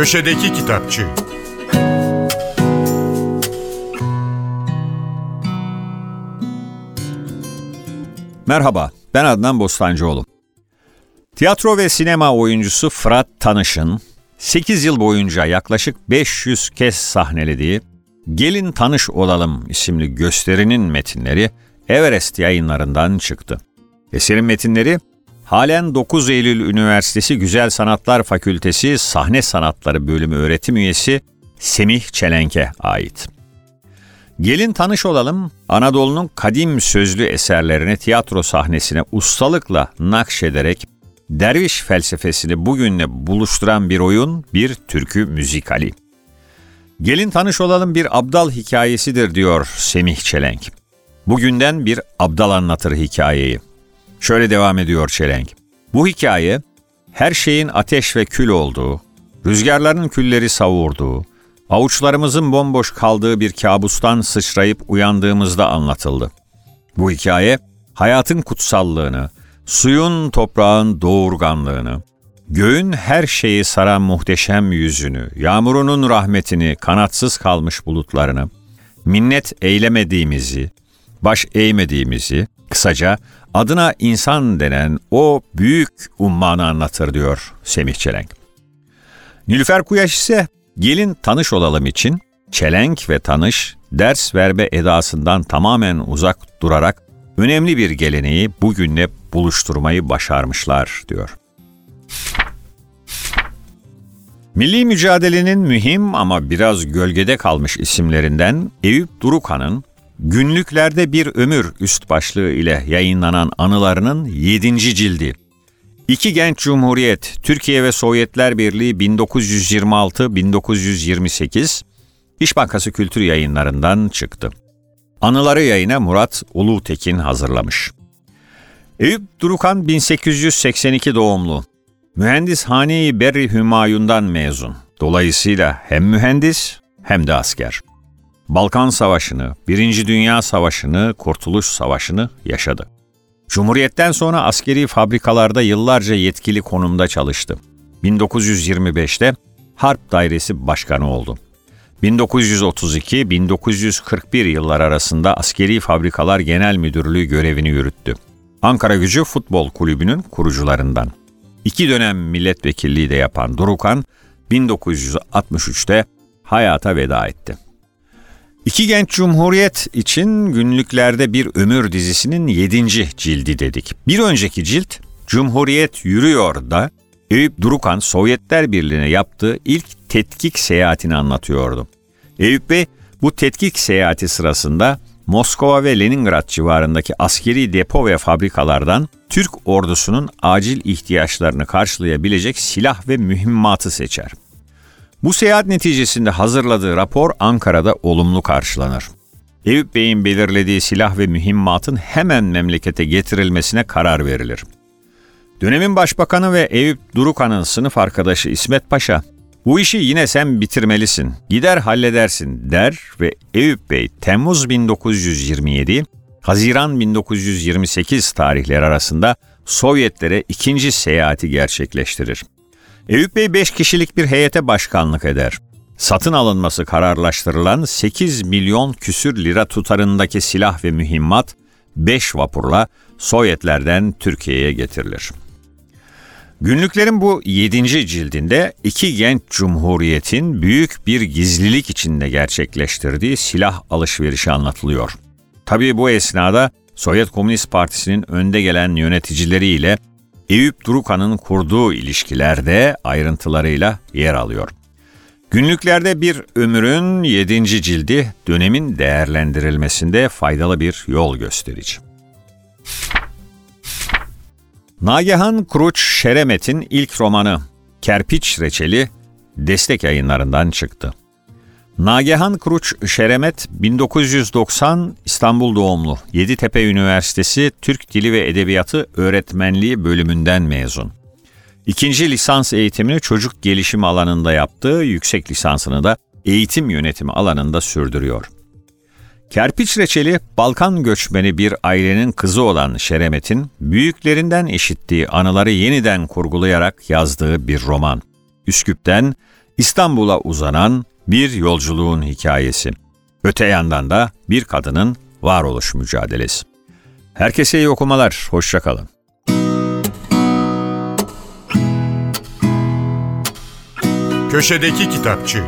Köşedeki Kitapçı Merhaba, ben Adnan Bostancıoğlu. Tiyatro ve sinema oyuncusu Fırat Tanış'ın 8 yıl boyunca yaklaşık 500 kez sahnelediği Gelin Tanış Olalım isimli gösterinin metinleri Everest yayınlarından çıktı. Eserin metinleri halen 9 Eylül Üniversitesi Güzel Sanatlar Fakültesi Sahne Sanatları Bölümü öğretim üyesi Semih Çelenk'e ait. Gelin tanış olalım, Anadolu'nun kadim sözlü eserlerini tiyatro sahnesine ustalıkla nakşederek derviş felsefesini bugünle buluşturan bir oyun, bir türkü müzikali. Gelin tanış olalım bir abdal hikayesidir diyor Semih Çelenk. Bugünden bir abdal anlatır hikayeyi. Şöyle devam ediyor Çelenk. Bu hikaye her şeyin ateş ve kül olduğu, rüzgarların külleri savurduğu, avuçlarımızın bomboş kaldığı bir kabustan sıçrayıp uyandığımızda anlatıldı. Bu hikaye hayatın kutsallığını, suyun toprağın doğurganlığını, göğün her şeyi saran muhteşem yüzünü, yağmurunun rahmetini, kanatsız kalmış bulutlarını, minnet eylemediğimizi, baş eğmediğimizi, kısaca adına insan denen o büyük ummanı anlatır diyor Semih Çelenk. Nilüfer Kuyaş ise gelin tanış olalım için çelenk ve tanış ders verme edasından tamamen uzak durarak önemli bir geleneği bugünle buluşturmayı başarmışlar diyor. Milli mücadelenin mühim ama biraz gölgede kalmış isimlerinden Eyüp Durukan'ın Günlüklerde Bir Ömür üst başlığı ile yayınlanan anılarının 7. cildi. İki Genç Cumhuriyet, Türkiye ve Sovyetler Birliği 1926-1928, İş Bankası Kültür Yayınlarından çıktı. Anıları yayına Murat Ulutekin hazırlamış. Eyüp Durukan 1882 doğumlu. Mühendishane-i Berri Hümayun'dan mezun. Dolayısıyla hem mühendis hem de asker. Balkan Savaşı'nı, Birinci Dünya Savaşı'nı, Kurtuluş Savaşı'nı yaşadı. Cumhuriyetten sonra askeri fabrikalarda yıllarca yetkili konumda çalıştı. 1925'te Harp Dairesi Başkanı oldu. 1932-1941 yıllar arasında Askeri Fabrikalar Genel Müdürlüğü görevini yürüttü. Ankara Gücü Futbol Kulübü'nün kurucularından. İki dönem milletvekilliği de yapan Durukan, 1963'te hayata veda etti. İki Genç Cumhuriyet için günlüklerde bir ömür dizisinin yedinci cildi dedik. Bir önceki cilt Cumhuriyet Yürüyor da Eyüp Durukan Sovyetler Birliği'ne yaptığı ilk tetkik seyahatini anlatıyordu. Eyüp Bey bu tetkik seyahati sırasında Moskova ve Leningrad civarındaki askeri depo ve fabrikalardan Türk ordusunun acil ihtiyaçlarını karşılayabilecek silah ve mühimmatı seçer. Bu seyahat neticesinde hazırladığı rapor Ankara'da olumlu karşılanır. Eyüp Bey'in belirlediği silah ve mühimmatın hemen memlekete getirilmesine karar verilir. Dönemin başbakanı ve Eyüp Durukan'ın sınıf arkadaşı İsmet Paşa, bu işi yine sen bitirmelisin, gider halledersin der ve Eyüp Bey Temmuz 1927, Haziran 1928 tarihleri arasında Sovyetlere ikinci seyahati gerçekleştirir. Eyüp Bey 5 kişilik bir heyete başkanlık eder. Satın alınması kararlaştırılan 8 milyon küsür lira tutarındaki silah ve mühimmat 5 vapurla Sovyetlerden Türkiye'ye getirilir. Günlüklerin bu 7. cildinde iki genç cumhuriyetin büyük bir gizlilik içinde gerçekleştirdiği silah alışverişi anlatılıyor. Tabii bu esnada Sovyet Komünist Partisi'nin önde gelen yöneticileriyle Eyüp Durukan'ın kurduğu ilişkilerde ayrıntılarıyla yer alıyor. Günlüklerde bir ömrün 7. cildi dönemin değerlendirilmesinde faydalı bir yol gösterici. Nagihan Kruç Şeremet'in ilk romanı Kerpiç Reçeli destek yayınlarından çıktı. Nagihan Kruç Şeremet 1990 İstanbul doğumlu. Yeditepe Üniversitesi Türk Dili ve Edebiyatı Öğretmenliği bölümünden mezun. İkinci lisans eğitimini çocuk gelişimi alanında yaptığı, yüksek lisansını da eğitim yönetimi alanında sürdürüyor. Kerpiç Reçeli, Balkan göçmeni bir ailenin kızı olan Şeremet'in büyüklerinden işittiği anıları yeniden kurgulayarak yazdığı bir roman. Üsküp'ten İstanbul'a uzanan bir yolculuğun hikayesi. Öte yandan da bir kadının varoluş mücadelesi. Herkese iyi okumalar, hoşçakalın. Köşedeki Kitapçı